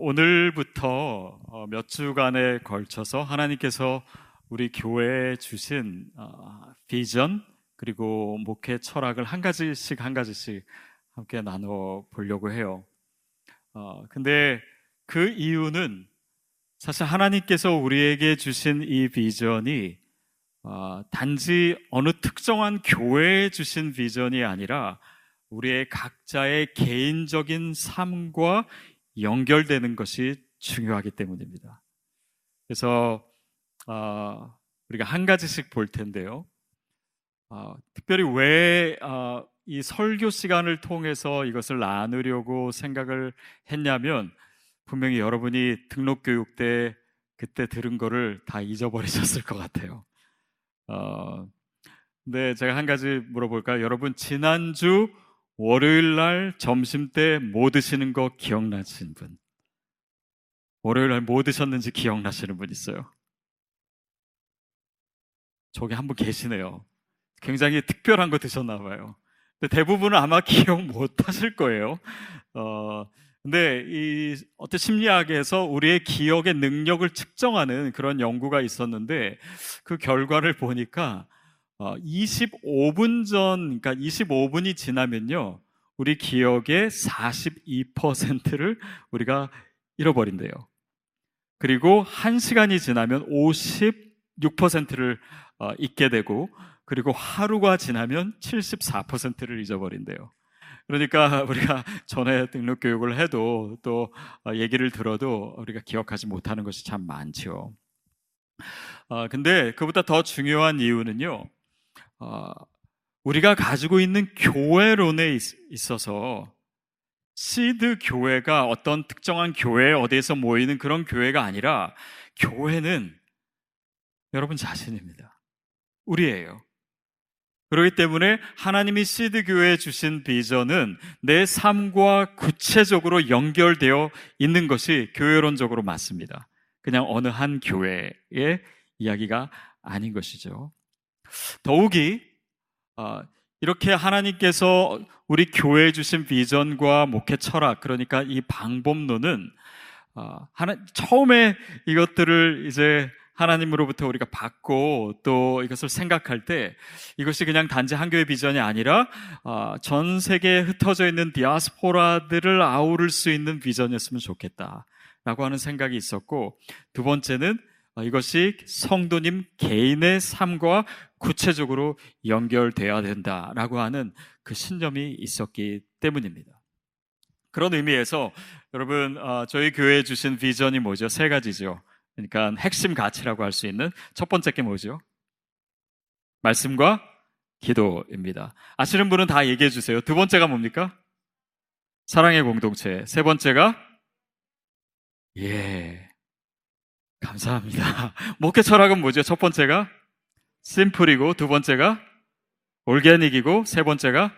오늘부터 어, 몇 주간에 걸쳐서 하나님께서 우리 교회에 주신 어, 비전 그리고 목회 철학을 한 가지씩 한 가지씩 함께 나눠 보려고 해요. 어, 근데 그 이유는 사실 하나님께서 우리에게 주신 이 비전이 어, 단지 어느 특정한 교회에 주신 비전이 아니라 우리의 각자의 개인적인 삶과 연결되는 것이 중요하기 때문입니다. 그래서 어, 우리가 한 가지씩 볼 텐데요. 어, 특별히 왜이 어, 설교 시간을 통해서 이것을 나누려고 생각을 했냐면 분명히 여러분이 등록 교육 때 그때 들은 거를 다 잊어버리셨을 것 같아요. 어, 근데 제가 한 가지 물어볼까요? 여러분 지난주 월요일 날 점심 때 뭐 드시는 거 기억나시는 분? 월요일 날 뭐 드셨는지 기억나시는 분 있어요? 저기 한 분 계시네요. 굉장히 특별한 거 드셨나 봐요. 근데 대부분은 아마 기억 못 하실 거예요. 어, 근데 이 어떤 심리학에서 우리의 기억의 능력을 측정하는 그런 연구가 있었는데 그 결과를 보니까 어, 25분 전, 그러니까 25분이 지나면요, 우리 기억의 42%를 우리가 잃어버린대요. 그리고 1시간이 지나면 56%를 어, 잊게 되고, 그리고 하루가 지나면 74%를 잊어버린대요. 그러니까 우리가 전에 등록 교육을 해도 또 어, 얘기를 들어도 우리가 기억하지 못하는 것이 참 많죠. 어, 근데 그보다 더 중요한 이유는요, 어, 우리가 가지고 있는 교회론에 있, 어서 시드 교회가 어떤 특정한 교회 어디에서 모이는 그런 교회가 아니라 교회는 여러분 자신입니다. 우리예요. 그렇기 때문에 하나님이 시드 교회에 주신 비전은 내 삶과 구체적으로 연결되어 있는 것이 교회론적으로 맞습니다. 그냥 어느 한 교회의 이야기가 아닌 것이죠. 더욱이 어, 이렇게 하나님께서 우리 교회에 주신 비전과 목회 철학, 그러니까 이 방법론은 어, 하나, 처음에 이것들을 이제 하나님으로부터 우리가 받고 또 이것을 생각할 때 이것이 그냥 단지 한 교회 비전이 아니라 어, 전 세계에 흩어져 있는 디아스포라들을 아우를 수 있는 비전이었으면 좋겠다라고 하는 생각이 있었고 두 번째는 어, 이것이 성도님 개인의 삶과 구체적으로 연결돼야 된다라고 하는 그 신념이 있었기 때문입니다. 그런 의미에서 여러분 어, 저희 교회에 주신 비전이 뭐죠? 세 가지죠. 그러니까 핵심 가치라고 할 수 있는 첫 번째 게 뭐죠? 말씀과 기도입니다. 아시는 분은 다 얘기해 주세요. 두 번째가 뭡니까? 사랑의 공동체. 세 번째가 예. 감사합니다. 목회 철학은 뭐죠? 첫 번째가 심플이고 두 번째가 올게닉이고 세 번째가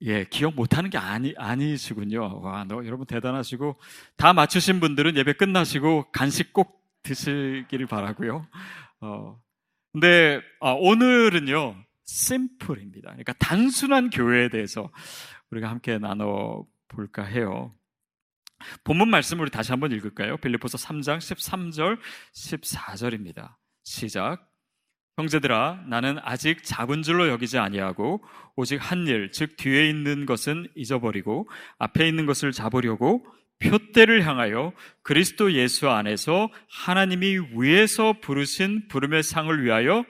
예, 기억 못하는 게 아니, 아니시군요. 와, 너, 여러분 대단하시고, 다 맞추신 분들은 예배 끝나시고 간식 꼭 드시기를 바라고요 어, 근데, 아, 오늘은요, 심플입니다. 그러니까 단순한 교회에 대해서 우리가 함께 나눠 볼까 해요. 본문 말씀을 다시 한번 읽을까요? 빌리포서 3장 13절, 14절입니다. 시작. 형제들아 나는 아직 잡은 줄로 여기지 아니하고 오직 한 일 즉 뒤에 있는 것은 잊어버리고 앞에 있는 것을 잡으려고 표대를 향하여 그리스도 예수 안에서 하나님이 위에서 부르신 부름의 상을 위하여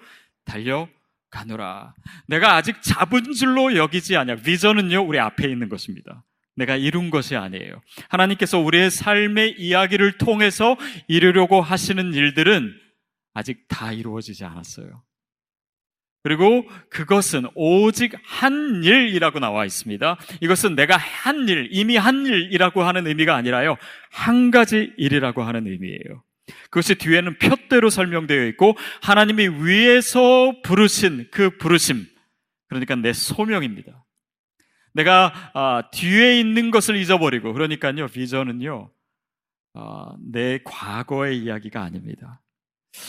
달려 가노라. 내가 아직 잡은 줄로 여기지 아니야. 비전은요 우리 앞에 있는 것입니다. 내가 이룬 것이 아니에요. 하나님께서 우리의 삶의 이야기를 통해서 이루려고 하시는 일들은 아직 다 이루어지지 않았어요. 그리고 그것은 오직 한 일이라고 나와 있습니다. 이것은 내가 한 일, 이미 한 일이라고 하는 의미가 아니라요. 한 가지 일이라고 하는 의미예요. 그것이 뒤에는 표대로 설명되어 있고 하나님이 위에서 부르신 그 부르심. 그러니까 내 소명입니다. 내가 아, 뒤에 있는 것을 잊어버리고 그러니까요. 비전은요. 아, 내 과거의 이야기가 아닙니다.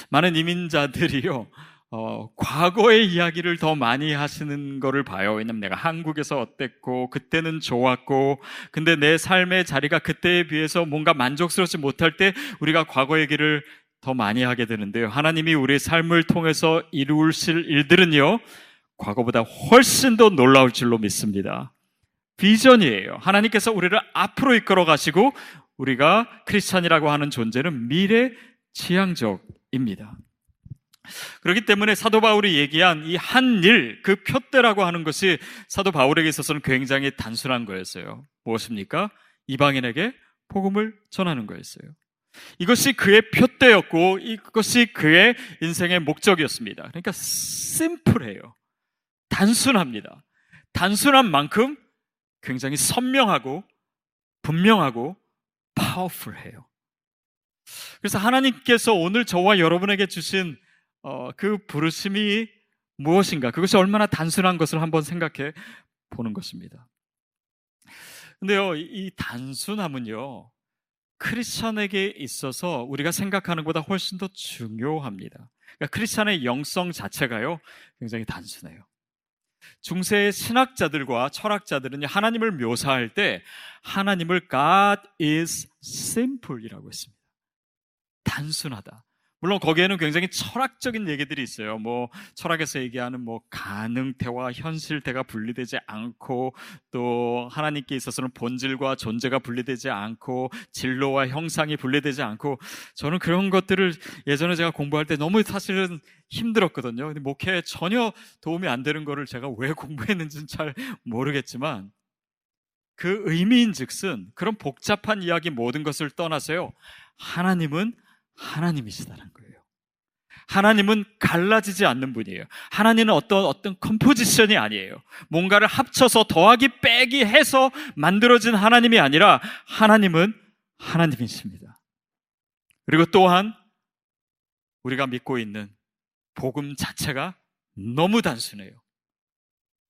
많은 이민자들이요, 어, 과거의 이야기를 더 많이 하시는 거를 봐요. 왜냐면 내가 한국에서 어땠고, 그때는 좋았고, 근데 내 삶의 자리가 그때에 비해서 뭔가 만족스럽지 못할 때 우리가 과거 얘기를 더 많이 하게 되는데요. 하나님이 우리의 삶을 통해서 이루실 일들은요, 과거보다 훨씬 더 놀라울 줄로 믿습니다. 비전이에요. 하나님께서 우리를 앞으로 이끌어 가시고, 우리가 크리스찬이라고 하는 존재는 미래 지향적 입니다. 그렇기 때문에 사도 바울이 얘기한 이 한 일, 그 표대라고 하는 것이 사도 바울에게 있어서는 굉장히 단순한 거였어요. 무엇입니까? 이방인에게 복음을 전하는 거였어요. 이것이 그의 표대였고 이것이 그의 인생의 목적이었습니다. 그러니까 심플해요. 단순합니다. 단순한 만큼 굉장히 선명하고 분명하고 파워풀해요. 그래서 하나님께서 오늘 저와 여러분에게 주신 어, 그 부르심이 무엇인가? 그것이 얼마나 단순한 것을 한번 생각해 보는 것입니다. 근데요, 이 단순함은요, 크리스천에게 있어서 우리가 생각하는 것보다 훨씬 더 중요합니다. 그러니까 크리스천의 영성 자체가요, 굉장히 단순해요. 중세의 신학자들과 철학자들은 하나님을 묘사할 때 하나님을 God is simple이라고 했습니다. 단순하다. 물론 거기에는 굉장히 철학적인 얘기들이 있어요. 뭐 철학에서 얘기하는 뭐 가능태와 현실태가 분리되지 않고 또 하나님께 있어서는 본질과 존재가 분리되지 않고 진로와 형상이 분리되지 않고 저는 그런 것들을 예전에 제가 공부할 때 너무 사실은 힘들었거든요. 근데 목회에 전혀 도움이 안 되는 거를 제가 왜 공부했는지는 잘 모르겠지만 그 의미인 즉슨 그런 복잡한 이야기 모든 것을 떠나서요. 하나님은 하나님이시다는 거예요. 하나님은 갈라지지 않는 분이에요. 하나님은 어떤 어떤 컴포지션이 아니에요. 뭔가를 합쳐서 더하기 빼기 해서 만들어진 하나님이 아니라 하나님은 하나님이십니다. 그리고 또한 우리가 믿고 있는 복음 자체가 너무 단순해요.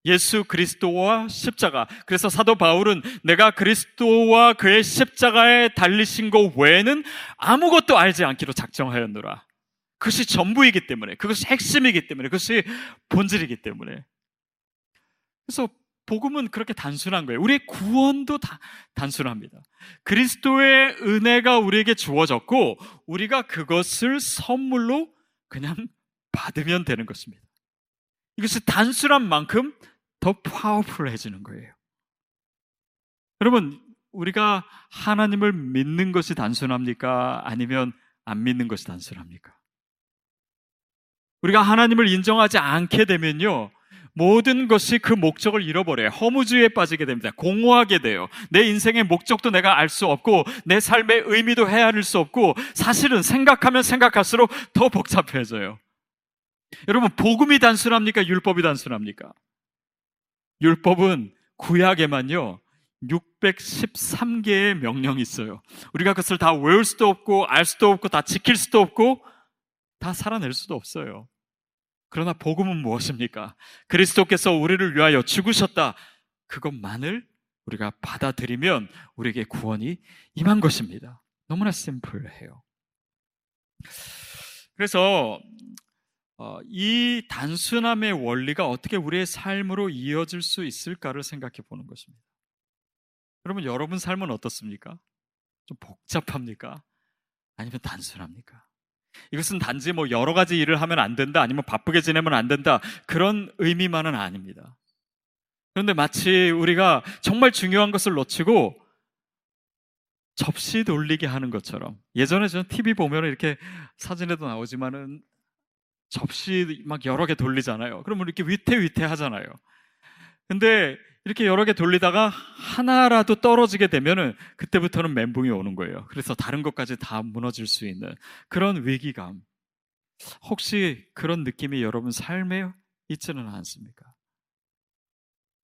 예수 그리스도와 십자가. 그래서 사도 바울은 내가 그리스도와 그의 십자가에 달리신 것 외에는 아무것도 알지 않기로 작정하였노라. 그것이 전부이기 때문에, 그것이 핵심이기 때문에, 그것이 본질이기 때문에. 그래서 복음은 그렇게 단순한 거예요. 우리의 구원도 다 단순합니다. 그리스도의 은혜가 우리에게 주어졌고, 우리가 그것을 선물로 그냥 받으면 되는 것입니다. 이것이 단순한 만큼 더 파워풀해지는 거예요. 여러분, 우리가 하나님을 믿는 것이 단순합니까? 아니면 안 믿는 것이 단순합니까? 우리가 하나님을 인정하지 않게 되면요. 모든 것이 그 목적을 잃어버려요. 허무주의에 빠지게 됩니다. 공허하게 돼요. 내 인생의 목적도 내가 알 수 없고, 내 삶의 의미도 헤아릴 수 없고, 사실은 생각하면 생각할수록 더 복잡해져요. 여러분, 복음이 단순합니까? 율법이 단순합니까? 율법은 구약에만요, 613개의 명령이 있어요. 우리가 그것을 다 외울 수도 없고, 알 수도 없고, 다 지킬 수도 없고, 다 살아낼 수도 없어요. 그러나 복음은 무엇입니까? 그리스도께서 우리를 위하여 죽으셨다. 그것만을 우리가 받아들이면 우리에게 구원이 임한 것입니다. 너무나 심플해요. 그래서 어, 이 단순함의 원리가 어떻게 우리의 삶으로 이어질 수 있을까를 생각해 보는 것입니다. 여러분, 여러분 삶은 어떻습니까? 좀 복잡합니까? 아니면 단순합니까? 이것은 단지 뭐 여러 가지 일을 하면 안 된다, 아니면 바쁘게 지내면 안 된다, 그런 의미만은 아닙니다. 그런데 마치 우리가 정말 중요한 것을 놓치고 접시 돌리게 하는 것처럼 예전에 저는 TV 보면 이렇게 사진에도 나오지만은 접시 막 여러 개 돌리잖아요. 그러면 이렇게 위태위태 하잖아요. 근데 이렇게 여러 개 돌리다가 하나라도 떨어지게 되면은 그때부터는 멘붕이 오는 거예요. 그래서 다른 것까지 다 무너질 수 있는 그런 위기감. 혹시 그런 느낌이 여러분 삶에 있지는 않습니까?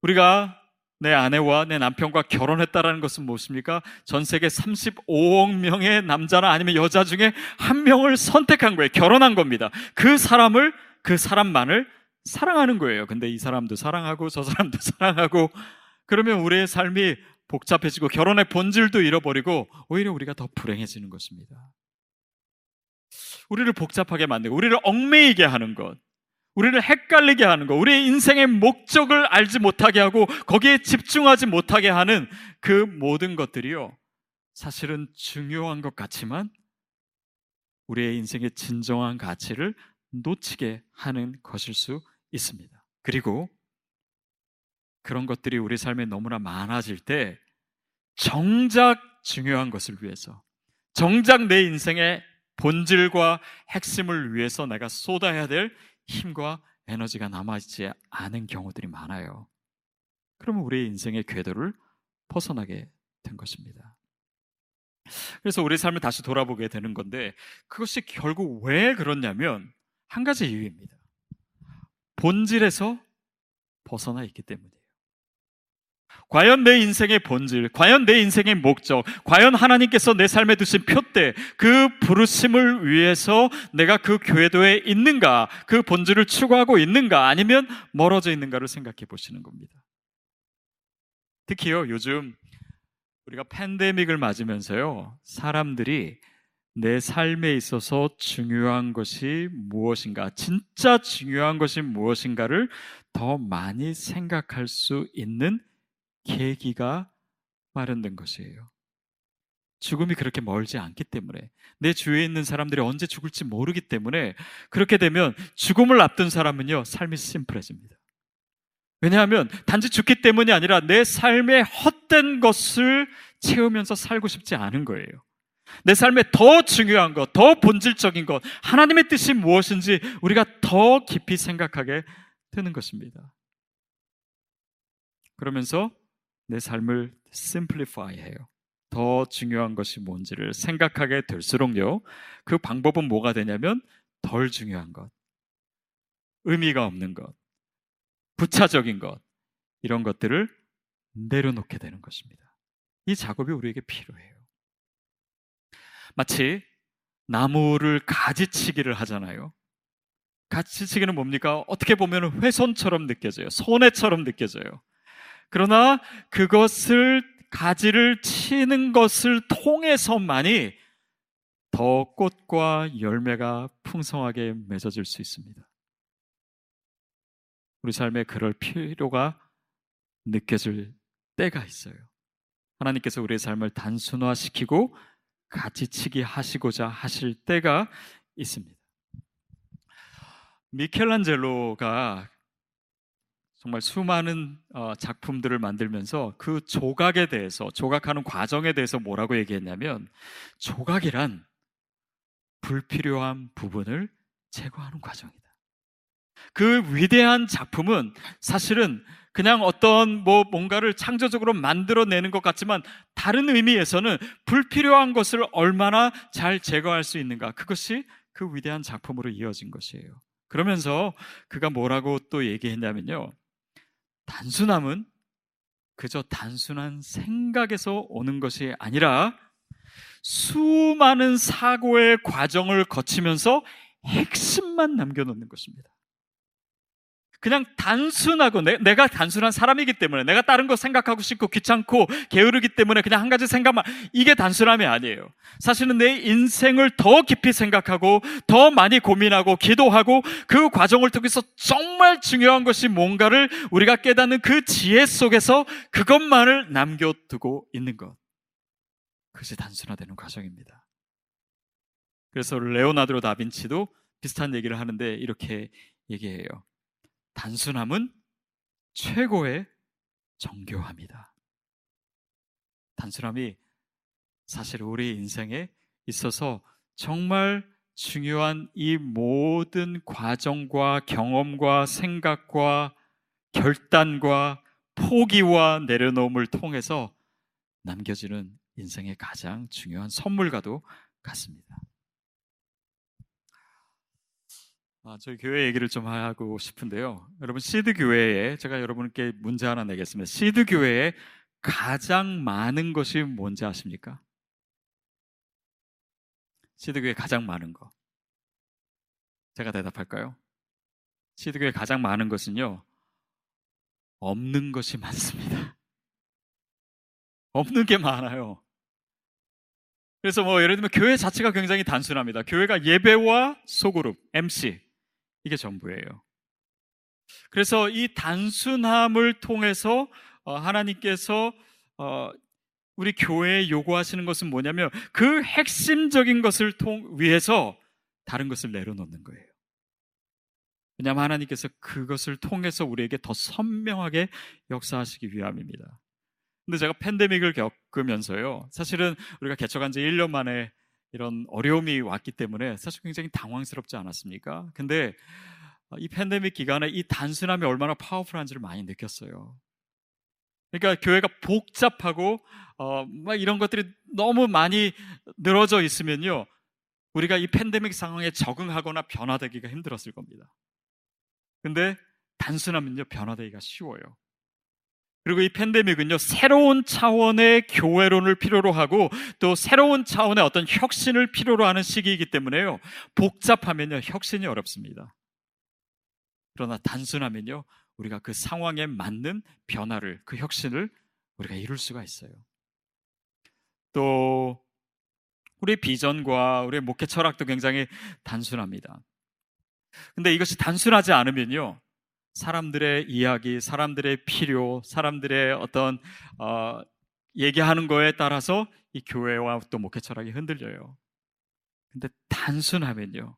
우리가 내 아내와 내 남편과 결혼했다라는 것은 무엇입니까? 전 세계 35억 명의 남자나 아니면 여자 중에 한 명을 선택한 거예요. 결혼한 겁니다. 그 사람을, 그 사람만을 사랑하는 거예요. 근데 이 사람도 사랑하고 저 사람도 사랑하고 그러면 우리의 삶이 복잡해지고 결혼의 본질도 잃어버리고 오히려 우리가 더 불행해지는 것입니다. 우리를 복잡하게 만들고 우리를 얽매이게 하는 것. 우리를 헷갈리게 하는 거, 우리의 인생의 목적을 알지 못하게 하고 거기에 집중하지 못하게 하는 그 모든 것들이요. 사실은 중요한 것 같지만 우리의 인생의 진정한 가치를 놓치게 하는 것일 수 있습니다. 그리고 그런 것들이 우리 삶에 너무나 많아질 때 정작 중요한 것을 위해서, 정작 내 인생의 본질과 핵심을 위해서 내가 쏟아야 될 힘과 에너지가 남아있지 않은 경우들이 많아요. 그러면 우리의 인생의 궤도를 벗어나게 된 것입니다. 그래서 우리 삶을 다시 돌아보게 되는 건데 그것이 결국 왜 그렇냐면 한 가지 이유입니다. 본질에서 벗어나 있기 때문이에요. 과연 내 인생의 본질, 과연 내 인생의 목적, 과연 하나님께서 내 삶에 두신 표대, 그 부르심을 위해서 내가 그 궤도에 있는가, 그 본질을 추구하고 있는가, 아니면 멀어져 있는가를 생각해 보시는 겁니다. 특히요, 요즘 우리가 팬데믹을 맞으면서요, 사람들이 내 삶에 있어서 중요한 것이 무엇인가, 진짜 중요한 것이 무엇인가를 더 많이 생각할 수 있는 계기가 마련된 것이에요. 죽음이 그렇게 멀지 않기 때문에 내 주위에 있는 사람들이 언제 죽을지 모르기 때문에 그렇게 되면 죽음을 앞둔 사람은요 삶이 심플해집니다. 왜냐하면 단지 죽기 때문이 아니라 내 삶의 헛된 것을 채우면서 살고 싶지 않은 거예요. 내 삶에 더 중요한 것, 더 본질적인 것, 하나님의 뜻이 무엇인지 우리가 더 깊이 생각하게 되는 것입니다. 그러면서 내 삶을 심플리파이 해요. 더 중요한 것이 뭔지를 생각하게 될수록요. 그 방법은 뭐가 되냐면 덜 중요한 것, 의미가 없는 것, 부차적인 것, 이런 것들을 내려놓게 되는 것입니다. 이 작업이 우리에게 필요해요. 마치 나무를 가지치기를 하잖아요. 가지치기는 뭡니까? 어떻게 보면 훼손처럼 느껴져요. 손해처럼 느껴져요. 그러나 그것을 가지를 치는 것을 통해서만이 더 꽃과 열매가 풍성하게 맺어질 수 있습니다. 우리 삶에 그럴 필요가 느껴질 때가 있어요. 하나님께서 우리의 삶을 단순화시키고 가지치기 하시고자 하실 때가 있습니다. 미켈란젤로가 정말 수많은 어, 작품들을 만들면서 그 조각에 대해서, 조각하는 과정에 대해서 뭐라고 얘기했냐면, 조각이란 불필요한 부분을 제거하는 과정이다. 그 위대한 작품은 사실은 그냥 어떤 뭐 뭔가를 창조적으로 만들어내는 것 같지만 다른 의미에서는 불필요한 것을 얼마나 잘 제거할 수 있는가. 그것이 그 위대한 작품으로 이어진 것이에요. 그러면서 그가 뭐라고 또 얘기했냐면요. 단순함은 그저 단순한 생각에서 오는 것이 아니라 수많은 사고의 과정을 거치면서 핵심만 남겨놓는 것입니다. 그냥 단순하고 내, 가 단순한 사람이기 때문에 내가 다른 거 생각하고 싶고 귀찮고 게으르기 때문에 그냥 한 가지 생각만 이게 단순함이 아니에요. 사실은 내 인생을 더 깊이 생각하고 더 많이 고민하고 기도하고 그 과정을 통해서 정말 중요한 것이 뭔가를 우리가 깨닫는 그 지혜 속에서 그것만을 남겨두고 있는 것. 그것이 단순화되는 과정입니다. 그래서 레오나드로 다빈치도 비슷한 얘기를 하는데 이렇게 얘기해요. 단순함은 최고의 정교함이다. 단순함이 사실 우리 인생에 있어서 정말 중요한 이 모든 과정과 경험과 생각과 결단과 포기와 내려놓음을 통해서 남겨지는 인생의 가장 중요한 선물과도 같습니다. 아, 저희 교회 얘기를 좀 하고 싶은데요. 여러분 시드 교회에 제가 여러분께 문제 하나 내겠습니다. 시드 교회에 가장 많은 것이 뭔지 아십니까? 시드 교회 가장 많은 거. 제가 대답할까요? 시드 교회 가장 많은 것은요. 없는 것이 많습니다. 없는 게 많아요. 그래서 뭐 예를 들면 교회 자체가 굉장히 단순합니다. 교회가 예배와 소그룹, MC 이게 전부예요. 그래서 이 단순함을 통해서 어, 하나님께서 어, 우리 교회에 요구하시는 것은 뭐냐면 그 핵심적인 것을 통 위해서 다른 것을 내려놓는 거예요. 왜냐하면 하나님께서 그것을 통해서 우리에게 더 선명하게 역사하시기 위함입니다. 근데 제가 팬데믹을 겪으면서요. 사실은 우리가 개척한 지 1년 만에 이런 어려움이 왔기 때문에 사실 굉장히 당황스럽지 않았습니까? 근데 이 팬데믹 기간에 이 단순함이 얼마나 파워풀한지를 많이 느꼈어요. 그러니까 교회가 복잡하고 어, 막 이런 것들이 너무 많이 늘어져 있으면요. 우리가 이 팬데믹 상황에 적응하거나 변화되기가 힘들었을 겁니다. 근데 단순하면요, 변화되기가 쉬워요. 그리고 이 팬데믹은요, 새로운 차원의 교회론을 필요로 하고 또 새로운 차원의 어떤 혁신을 필요로 하는 시기이기 때문에요, 복잡하면요, 혁신이 어렵습니다. 그러나 단순하면요, 우리가 그 상황에 맞는 변화를, 그 혁신을 우리가 이룰 수가 있어요. 또, 우리 비전과 우리의 목회 철학도 굉장히 단순합니다. 근데 이것이 단순하지 않으면요. 사람들의 이야기, 사람들의 필요, 사람들의 어떤 어, 얘기하는 거에 따라서 이 교회와 또 목회 철학이 흔들려요. 근데 단순하면요.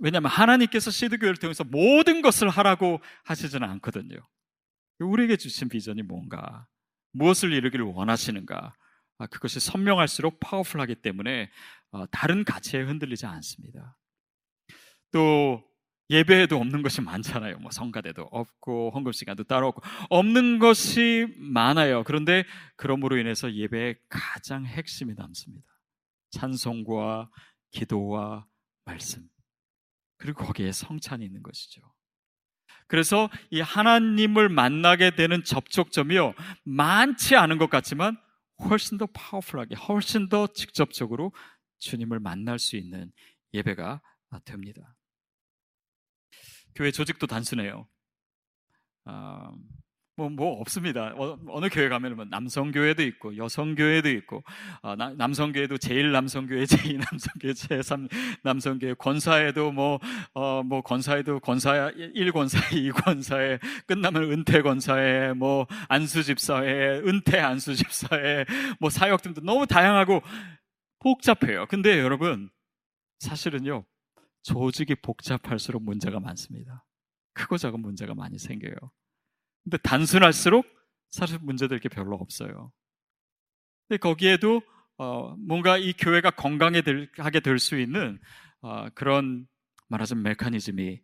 왜냐하면 하나님께서 시드교회를 통해서 모든 것을 하라고 하시지는 않거든요. 우리에게 주신 비전이 뭔가, 무엇을 이루기를 원하시는가, 아, 그것이 선명할수록 파워풀하기 때문에 어, 다른 가치에 흔들리지 않습니다. 또 예배에도 없는 것이 많잖아요. 뭐 성가대도 없고 헌금 시간도 따로 없고 없는 것이 많아요. 그런데 그러므로 인해서 예배의 가장 핵심이 남습니다. 찬송과 기도와 말씀. 그리고 거기에 성찬이 있는 것이죠. 그래서 이 하나님을 만나게 되는 접촉점이요. 많지 않은 것 같지만 훨씬 더 파워풀하게, 훨씬 더 직접적으로 주님을 만날 수 있는 예배가 됩니다. 교회 조직도 단순해요. 아, 뭐, 뭐 없습니다. 어, 느 교회 가면 뭐 남성교회도 있고, 여성교회도 있고, 어, 나, 남성교회도 제1남성교회, 제2남성교회, 제3남성교회, 권사에도 뭐, 어, 뭐, 권사에도 권사, 1권사, 2권사에, 끝나면 은퇴권사에, 뭐, 안수집사에, 은퇴 안수집사에, 뭐, 사역 등도 너무 다양하고 복잡해요. 근데 여러분, 사실은요, 조직이 복잡할수록 문제가 많습니다. 크고 작은 문제가 많이 생겨요. 근데 단순할수록 사실 문제될 게 별로 없어요. 근데 거기에도 어, 뭔가 이 교회가 건강하게 될 수 있는 어, 그런 말하자면 메커니즘이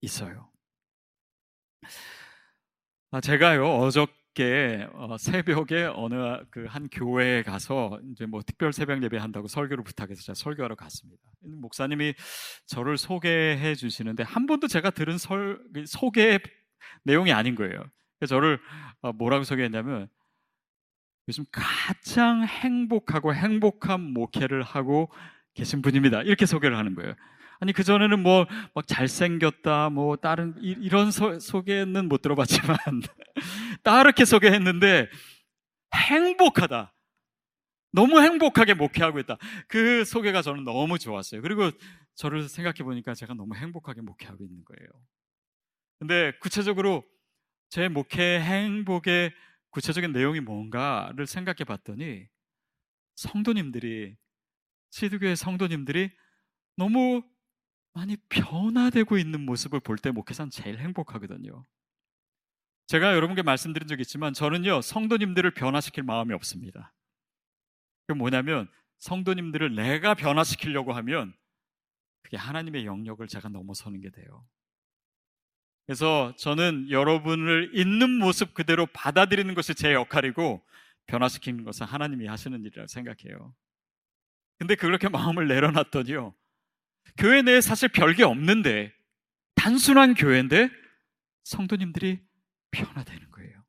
있어요. 아, 제가요 어저 늦 게 어, 새벽에 어느 그 한 교회에 가서 이제 뭐 특별 새벽 예배 한다고 설교를 부탁해서 제가 설교하러 갔습니다. 목사님이 저를 소개해 주시는데 한 번도 제가 들은 설그 소개 내용이 아닌 거예요. 그래서 저를 어, 뭐라고 소개했냐면 요즘 가장 행복하고 행복한 목회를 하고 계신 분입니다. 이렇게 소개를 하는 거예요. 아니 그 전에는 뭐 막 잘생겼다 뭐 다른 이, 런 소개는 못 들어봤지만 따르게 소개했는데 행복하다. 너무 행복하게 목회하고 있다. 그 소개가 저는 너무 좋았어요. 그리고 저를 생각해 보니까 제가 너무 행복하게 목회하고 있는 거예요. 근데 구체적으로 제 목회 행복의 구체적인 내용이 뭔가를 생각해 봤더니 성도님들이 시드교회 성도님들이 너무 많이 변화되고 있는 모습을 볼 때 목회자는 제일 행복하거든요. 제가 여러분께 말씀드린 적 있지만 저는요 성도님들을 변화시킬 마음이 없습니다. 그 뭐냐면 성도님들을 내가 변화시키려고 하면 그게 하나님의 영역을 제가 넘어서는 게 돼요. 그래서 저는 여러분을 있는 모습 그대로 받아들이는 것이 제 역할이고 변화시키는 것은 하나님이 하시는 일이라고 생각해요. 근데 그렇게 마음을 내려놨더니요. 교회 내에 사실 별게 없는데 단순한 교회인데 성도님들이 변화되는 거예요.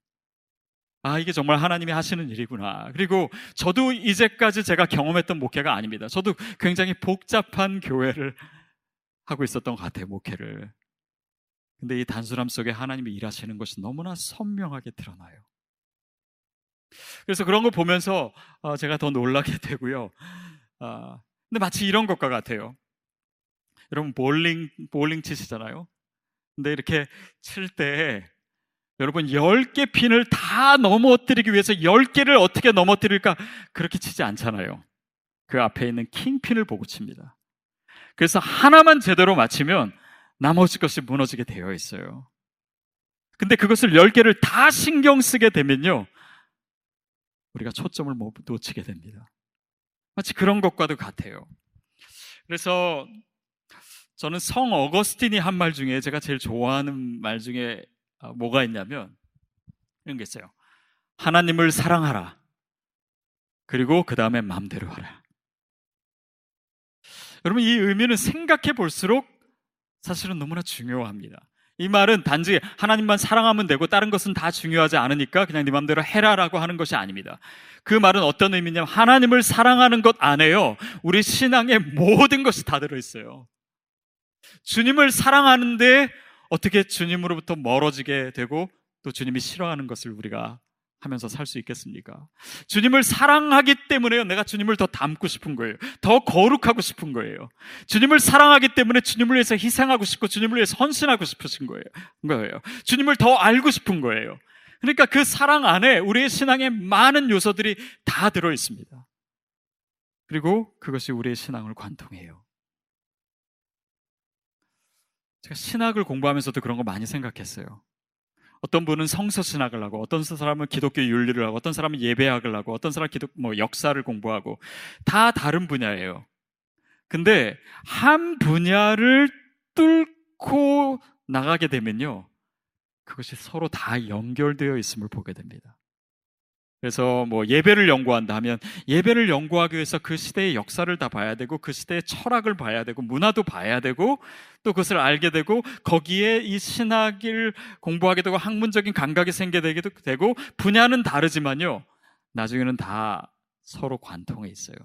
아, 이게 정말 하나님이 하시는 일이구나. 그리고 저도 이제까지 제가 경험했던 목회가 아닙니다. 저도 굉장히 복잡한 교회를 하고 있었던 것 같아요, 목회를. 근데 이 단순함 속에 하나님이 일하시는 것이 너무나 선명하게 드러나요. 그래서 그런 걸 보면서 어, 제가 더 놀라게 되고요. 아, 근데 마치 이런 것과 같아요. 여러분 볼링 볼링 치시잖아요. 근데 이렇게 칠 때 여러분 10개 핀을 다 넘어뜨리기 위해서 10개를 어떻게 넘어뜨릴까 그렇게 치지 않잖아요. 그 앞에 있는 킹핀을 보고 칩니다. 그래서 하나만 제대로 맞히면 나머지 것이 무너지게 되어 있어요. 근데 그것을 10개를 다 신경 쓰게 되면요. 우리가 초점을 못 놓치게 됩니다. 마치 그런 것과도 같아요. 그래서 저는 성 어거스틴이 한 말 중에 제가 제일 좋아하는 말 중에 아, 뭐가 있냐면 이런 게 있어요. 하나님을 사랑하라. 그리고 그 다음에 마음대로 하라. 여러분 이 의미는 생각해 볼수록 사실은 너무나 중요합니다. 이 말은 단지 하나님만 사랑하면 되고 다른 것은 다 중요하지 않으니까 그냥 네 마음대로 해라라고 하는 것이 아닙니다. 그 말은 어떤 의미냐면 하나님을 사랑하는 것 안에요. 우리 신앙의 모든 것이 다 들어 있어요. 주님을 사랑하는데 어떻게 주님으로부터 멀어지게 되고 또 주님이 싫어하는 것을 우리가 하면서 살 수 있겠습니까? 주님을 사랑하기 때문에 내가 주님을 더 닮고 싶은 거예요. 더 거룩하고 싶은 거예요. 주님을 사랑하기 때문에 주님을 위해서 희생하고 싶고 주님을 위해서 헌신하고 싶으신 거예요. 거예요. 주님을 더 알고 싶은 거예요. 그러니까 그 사랑 안에 우리의 신앙에 많은 요소들이 다 들어 있습니다. 그리고 그것이 우리의 신앙을 관통해요. 제가 신학을 공부하면서도 그런 거 많이 생각했어요. 어떤 분은 성서 신학을 하고, 어떤 사람은 기독교 윤리를 하고, 어떤 사람은 예배학을 하고, 어떤 사람은 기독 뭐 역사를 공부하고 다 다른 분야예요. 근데 한 분야를 뚫고 나가게 되면요. 그것이 서로 다 연결되어 있음을 보게 됩니다. 그래서 뭐 예배를 연구한다 하면 예배를 연구하기 위해서 그 시대의 역사를 다 봐야 되고 그 시대의 철학을 봐야 되고 문화도 봐야 되고 또 그것을 알게 되고 거기에 이 신학을 공부하게 되고 학문적인 감각이 생기게 되고 분야는 다르지만요. 나중에는 다 서로 관통해 있어요.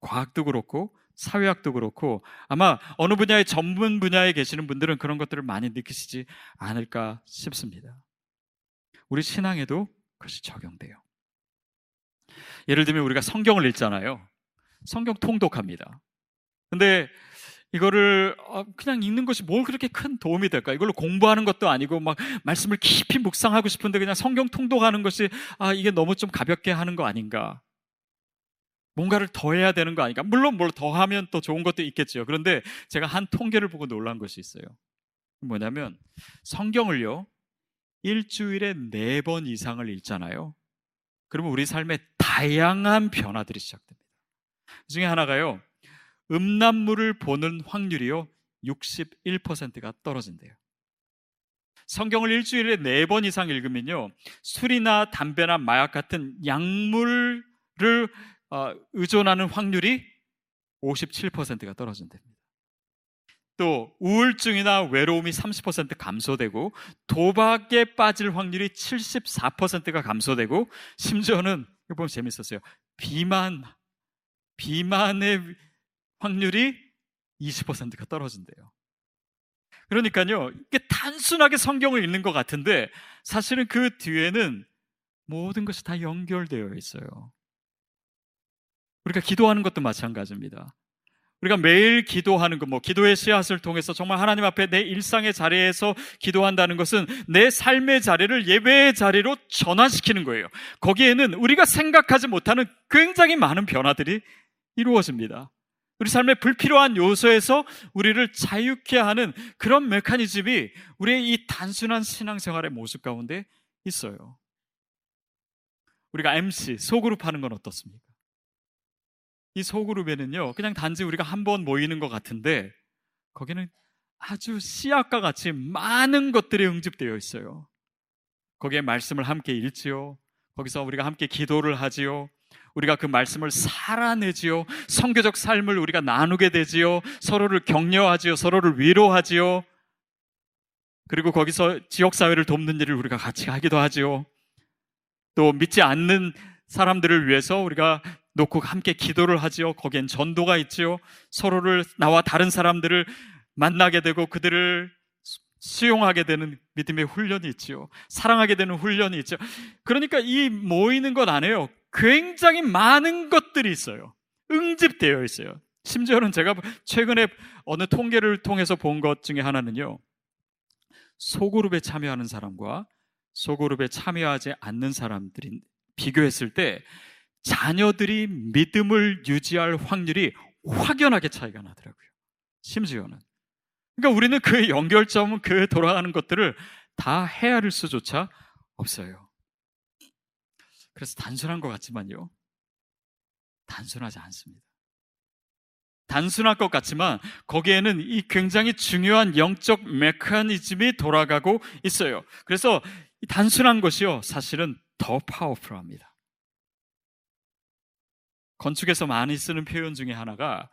과학도 그렇고 사회학도 그렇고 아마 어느 분야의 전문 분야에 계시는 분들은 그런 것들을 많이 느끼시지 않을까 싶습니다. 우리 신앙에도 그것이 적용돼요. 예를 들면 우리가 성경을 읽잖아요. 성경 통독합니다. 근데 이거를 어, 그냥 읽는 것이 뭘 그렇게 큰 도움이 될까? 이걸로 공부하는 것도 아니고 막 말씀을 깊이 묵상하고 싶은데 그냥 성경 통독하는 것이 아 이게 너무 좀 가볍게 하는 거 아닌가? 뭔가를 더 해야 되는 거 아닌가? 물론 뭘 더 하면 또 좋은 것도 있겠죠. 그런데 제가 한 통계를 보고 놀란 것이 있어요. 뭐냐면 성경을요 일주일에 네 번 이상을 읽잖아요. 그러면 우리 삶에 다양한 변화들이 시작됩니다. 그 중에 하나가요, 음란물을 보는 확률이요, 61%가 떨어진대요. 성경을 일주일에 네 번 이상 읽으면요, 술이나 담배나 마약 같은 약물을 어, 의존하는 확률이 57%가 떨어진답니다. 또 우울증이나 외로움이 30% 감소되고 도박에 빠질 확률이 74%가 감소되고 심지어는 이거 보면 재밌었어요. 비만 비만의 확률이 20%가 떨어진대요. 그러니까요, 이게 단순하게 성경을 읽는 것 같은데 사실은 그 뒤에는 모든 것이 다 연결되어 있어요. 우리가 기도하는 것도 마찬가지입니다. 우리가 매일 기도하는 것, 뭐, 기도의 씨앗을 통해서 정말 하나님 앞에 내 일상의 자리에서 기도한다는 것은 내 삶의 자리를 예배의 자리로 전환시키는 거예요. 거기에는 우리가 생각하지 못하는 굉장히 많은 변화들이 이루어집니다. 우리 삶의 불필요한 요소에서 우리를 자유케 하는 그런 메커니즘이 우리의 이 단순한 신앙생활의 모습 가운데 있어요. 우리가 MC, 소그룹 하는 건 어떻습니까? 이 소그룹에는요, 그냥 단지 우리가 한 번 모이는 것 같은데, 거기는 아주 씨앗과 같이 많은 것들이 응집되어 있어요. 거기에 말씀을 함께 읽지요. 거기서 우리가 함께 기도를 하지요. 우리가 그 말씀을 살아내지요. 성교적 삶을 우리가 나누게 되지요. 서로를 격려하지요. 서로를 위로하지요. 그리고 거기서 지역사회를 돕는 일을 우리가 같이 하기도 하지요. 또 믿지 않는 사람들을 위해서 우리가 놓고 함께 기도를 하지요. 거기엔 전도가 있지요. 서로를 나와 다른 사람들을 만나게 되고 그들을 수용하게 되는 믿음의 훈련이 있지요. 사랑하게 되는 훈련이 있죠. 그러니까 이 모이는 것 안에요. 굉장히 많은 것들이 있어요. 응집되어 있어요. 심지어는 제가 최근에 어느 통계를 통해서 본 것 중에 하나는요. 소그룹에 참여하는 사람과 소그룹에 참여하지 않는 사람들이 비교했을 때 자녀들이 믿음을 유지할 확률이 확연하게 차이가 나더라고요. 심지어는. 그러니까 우리는 그 연결점은 그 돌아가는 것들을 다 헤아릴 수조차 없어요. 그래서 단순한 것 같지만요. 단순하지 않습니다. 단순할 것 같지만 거기에는 이 굉장히 중요한 영적 메커니즘이 돌아가고 있어요. 그래서 단순한 것이요. 사실은 더 파워풀합니다. 건축에서 많이 쓰는 표현 중에 하나가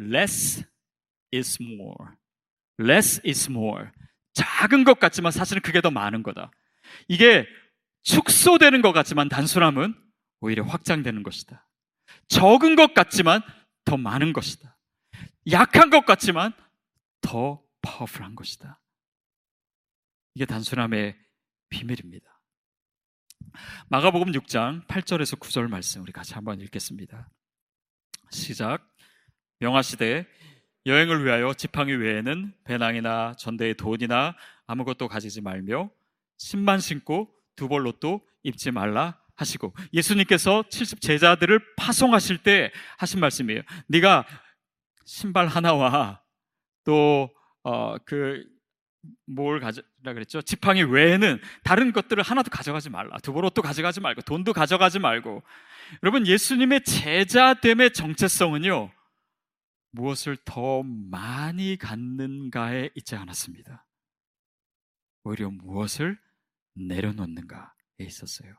less is more. less is more. 작은 것 같지만 사실은 그게 더 많은 거다. 이게 축소되는 것 같지만 단순함은 오히려 확장되는 것이다. 적은 것 같지만 더 많은 것이다. 약한 것 같지만 더 파워풀한 것이다. 이게 단순함의 비밀입니다. 마가복음 6장 8절에서 9절 말씀 우리 같이 한번 읽겠습니다. 시작. 명하시되 여행을 위하여 지팡이 외에는 배낭이나 전대의 돈이나 아무것도 가지지 말며 신만 신고 두 벌로도 입지 말라 하시고 예수님께서 70 제자들을 파송하실 때 하신 말씀이에요. 네가 신발 하나와 또그 뭘 가져라 그랬죠? 지팡이 외에는 다른 것들을 하나도 가져가지 말라. 두보로도 가져가지 말고 돈도 가져가지 말고. 여러분 예수님의 제자됨의 정체성은요. 무엇을 더 많이 갖는가에 있지 않았습니다. 오히려 무엇을 내려놓는가에 있었어요.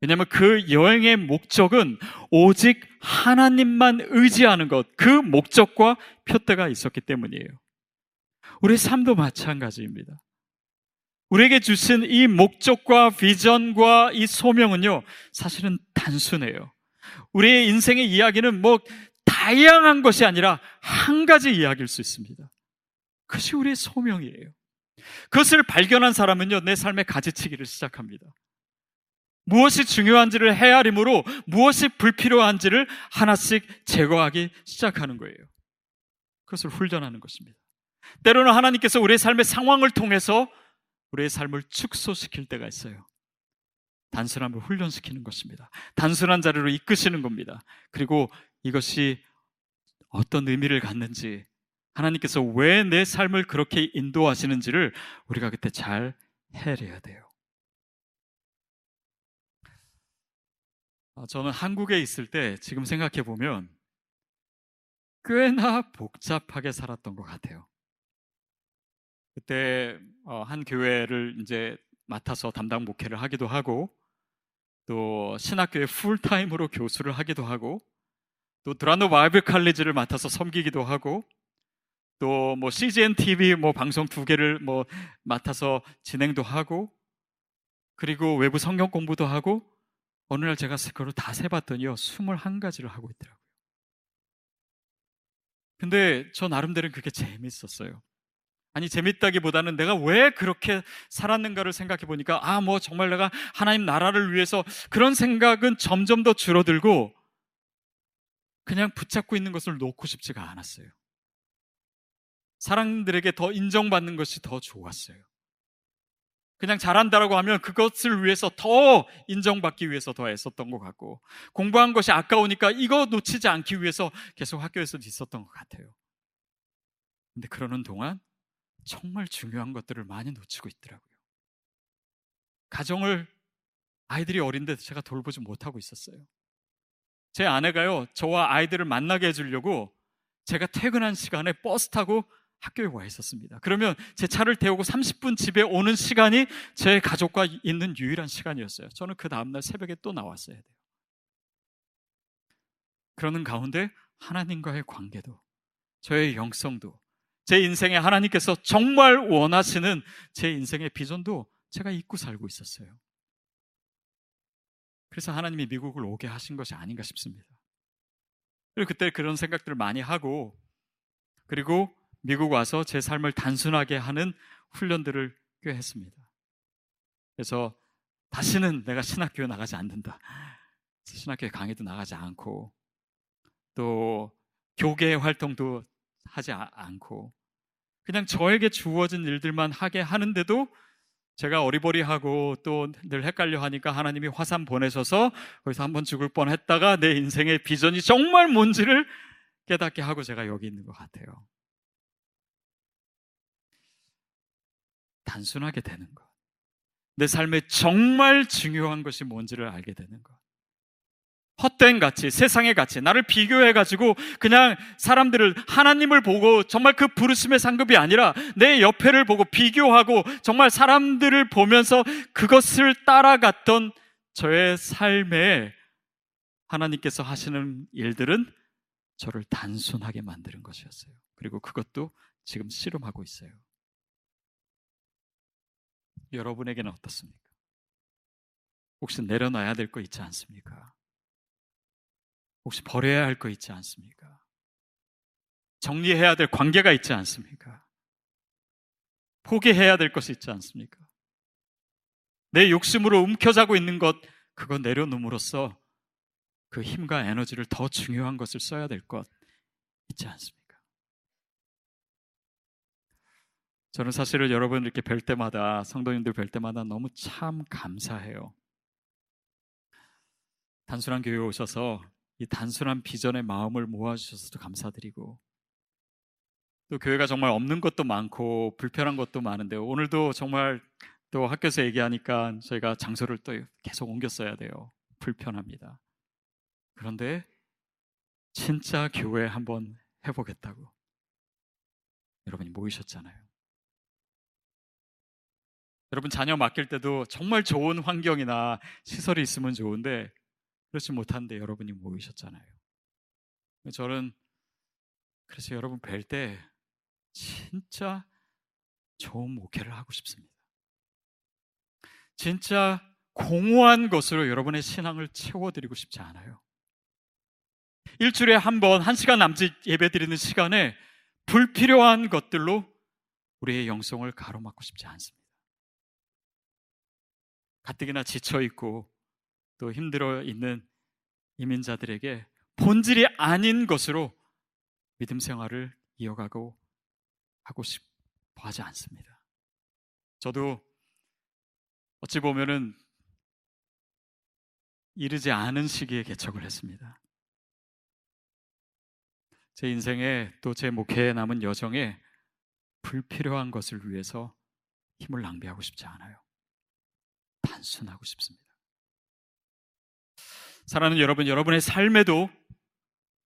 왜냐하면 그 여행의 목적은 오직 하나님만 의지하는 것, 그 목적과 표대가 있었기 때문이에요. 우리 삶도 마찬가지입니다. 우리에게 주신 이 목적과 비전과 이 소명은요, 사실은 단순해요. 우리의 인생의 이야기는 뭐 다양한 것이 아니라 한 가지 이야기일 수 있습니다. 그것이 우리의 소명이에요. 그것을 발견한 사람은요, 내 삶의 가지치기를 시작합니다. 무엇이 중요한지를 헤아림으로 무엇이 불필요한지를 하나씩 제거하기 시작하는 거예요. 그것을 훈련하는 것입니다. 때로는 하나님께서 우리의 삶의 상황을 통해서 우리의 삶을 축소시킬 때가 있어요. 단순함을 훈련시키는 것입니다. 단순한 자리로 이끄시는 겁니다. 그리고 이것이 어떤 의미를 갖는지, 하나님께서 왜 내 삶을 그렇게 인도하시는지를 우리가 그때 잘 헤아려야 돼요. 아, 저는 한국에 있을 때 지금 생각해 보면 꽤나 복잡하게 살았던 것 같아요. 그때 어, 한 교회를 이제 맡아서 담당 목회를 하기도 하고 또 신학교에 풀타임으로 교수를 하기도 하고 또 드라노 바이블 칼리지를 맡아서 섬기기도 하고 또 뭐 CGN TV 뭐 방송 두 개를 뭐 맡아서 진행도 하고 그리고 외부 성경 공부도 하고 어느 날 제가 그걸 다 세봤더니요 21가지를 하고 있더라고요. 근데 저 나름대로는 그게 재밌었어요. 아니 재밌다기보다는 내가 왜 그렇게 살았는가를 생각해 보니까 아 뭐 정말 내가 하나님 나라를 위해서 그런 생각은 점점 더 줄어들고 그냥 붙잡고 있는 것을 놓고 싶지가 않았어요. 사람들에게 더 인정받는 것이 더 좋았어요. 그냥 잘한다라고 하면 그것을 위해서 더 인정받기 위해서 더 애썼던 것 같고 공부한 것이 아까우니까 이거 놓치지 않기 위해서 계속 학교에서 있었던 것 같아요. 근데 그러는 동안 정말 중요한 것들을 많이 놓치고 있더라고요. 가정을 아이들이 어린데 제가 돌보지 못하고 있었어요. 제 아내가요, 저와 아이들을 만나게 해주려고 제가 퇴근한 시간에 버스 타고 학교에 와 있었습니다. 그러면 제 차를 태우고 30분 집에 오는 시간이 제 가족과 있는 유일한 시간이었어요. 저는 그 다음날 새벽에 또 나왔어야 돼요. 그러는 가운데 하나님과의 관계도, 저의 영성도, 제 인생에 하나님께서 정말 원하시는 제 인생의 비전도 제가 잊고 살고 있었어요. 그래서 하나님이 미국을 오게 하신 것이 아닌가 싶습니다. 그리고 그때 그런 생각들을 많이 하고, 그리고 미국 와서 제 삶을 단순하게 하는 훈련들을 꽤 했습니다. 그래서 다시는 내가 신학교에 나가지 않는다. 신학교에 강의도 나가지 않고, 또 교계 활동도 하지 않고, 그냥 저에게 주어진 일들만 하게 하는데도 제가 어리버리하고 또 늘 헷갈려 하니까 하나님이 화산 보내셔서 거기서 한 번 죽을 뻔 했다가 내 인생의 비전이 정말 뭔지를 깨닫게 하고 제가 여기 있는 것 같아요. 단순하게 되는 것. 내 삶에 정말 중요한 것이 뭔지를 알게 되는 것. 헛된 가치, 세상의 가치, 나를 비교해가지고 그냥 사람들을, 하나님을 보고 정말 그 부르심의 상급이 아니라 내 옆에를 보고 비교하고 정말 사람들을 보면서 그것을 따라갔던 저의 삶에 하나님께서 하시는 일들은 저를 단순하게 만드는 것이었어요. 그리고 그것도 지금 씨름하고 있어요. 여러분에게는 어떻습니까? 혹시 내려놔야 될 거 있지 않습니까? 혹시 버려야 할 거 있지 않습니까? 정리해야 될 관계가 있지 않습니까? 포기해야 될 것이 있지 않습니까? 내 욕심으로 움켜자고 있는 것, 그거 내려놓음으로써 그 힘과 에너지를 더 중요한 것을 써야 될 것 있지 않습니까? 저는 사실은 여러분 이렇게 뵐 때마다, 성도님들 뵐 때마다 너무 참 감사해요. 단순한 교회 오셔서 이 단순한 비전의 마음을 모아주셔서도 감사드리고 또 교회가 정말 없는 것도 많고 불편한 것도 많은데 오늘도 정말 또 학교에서 얘기하니까 저희가 장소를 또 계속 옮겼어야 돼요. 불편합니다. 그런데 진짜 교회 한번 해보겠다고 여러분이 모이셨잖아요. 여러분 자녀 맡길 때도 정말 좋은 환경이나 시설이 있으면 좋은데 그렇지 못한데 여러분이 모이셨잖아요. 저는 그래서 여러분 뵐 때 진짜 좋은 목회를 하고 싶습니다. 진짜 공허한 것으로 여러분의 신앙을 채워드리고 싶지 않아요. 일주일에 한 번, 한 시간 남짓 예배 드리는 시간에 불필요한 것들로 우리의 영성을 가로막고 싶지 않습니다. 가뜩이나 지쳐있고 또 힘들어 있는 이민자들에게 본질이 아닌 것으로 믿음 생활을 이어가고 하고 싶어 하지 않습니다. 저도 어찌 보면은 이르지 않은 시기에 개척을 했습니다. 제 인생에 또 제 목회에 남은 여정에 불필요한 것을 위해서 힘을 낭비하고 싶지 않아요. 단순하고 싶습니다. 사랑하는 여러분, 여러분의 삶에도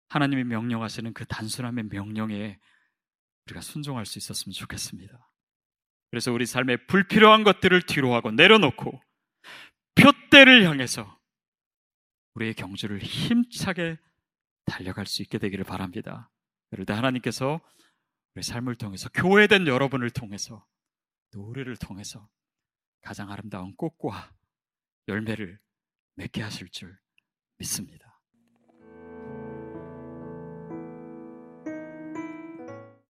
하나님이 명령하시는 그 단순함의 명령에 우리가 순종할 수 있었으면 좋겠습니다. 그래서 우리 삶에 불필요한 것들을 뒤로하고 내려놓고 표대를 향해서 우리의 경주를 힘차게 달려갈 수 있게 되기를 바랍니다. 그럴 때 하나님께서 우리 삶을 통해서 교회된 여러분을 통해서 노래를 통해서 가장 아름다운 꽃과 열매를 맺게 하실 줄 믿습니다.